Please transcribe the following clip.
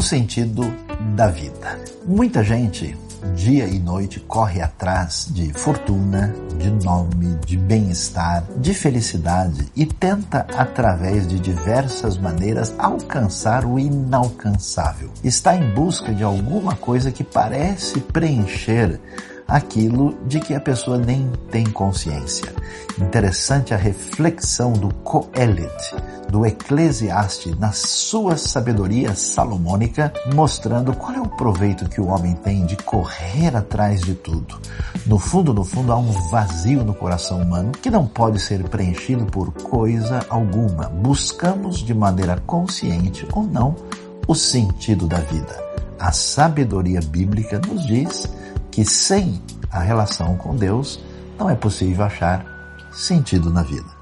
o sentido da vida. Muita gente dia e noite corre atrás de fortuna, de nome, de bem-estar, de felicidade e tenta, através de diversas maneiras, alcançar o inalcançável. Está em busca de alguma coisa que parece preencher aquilo de que a pessoa nem tem consciência. Interessante a reflexão do Coelet, do Eclesiastes, na sua sabedoria salomônica, mostrando qual é o proveito que o homem tem de correr atrás de tudo. No fundo, no fundo, há um vazio no coração humano que não pode ser preenchido por coisa alguma. Buscamos de maneira consciente ou não o sentido da vida. A sabedoria bíblica nos diz que sem a relação com Deus não é possível achar sentido na vida.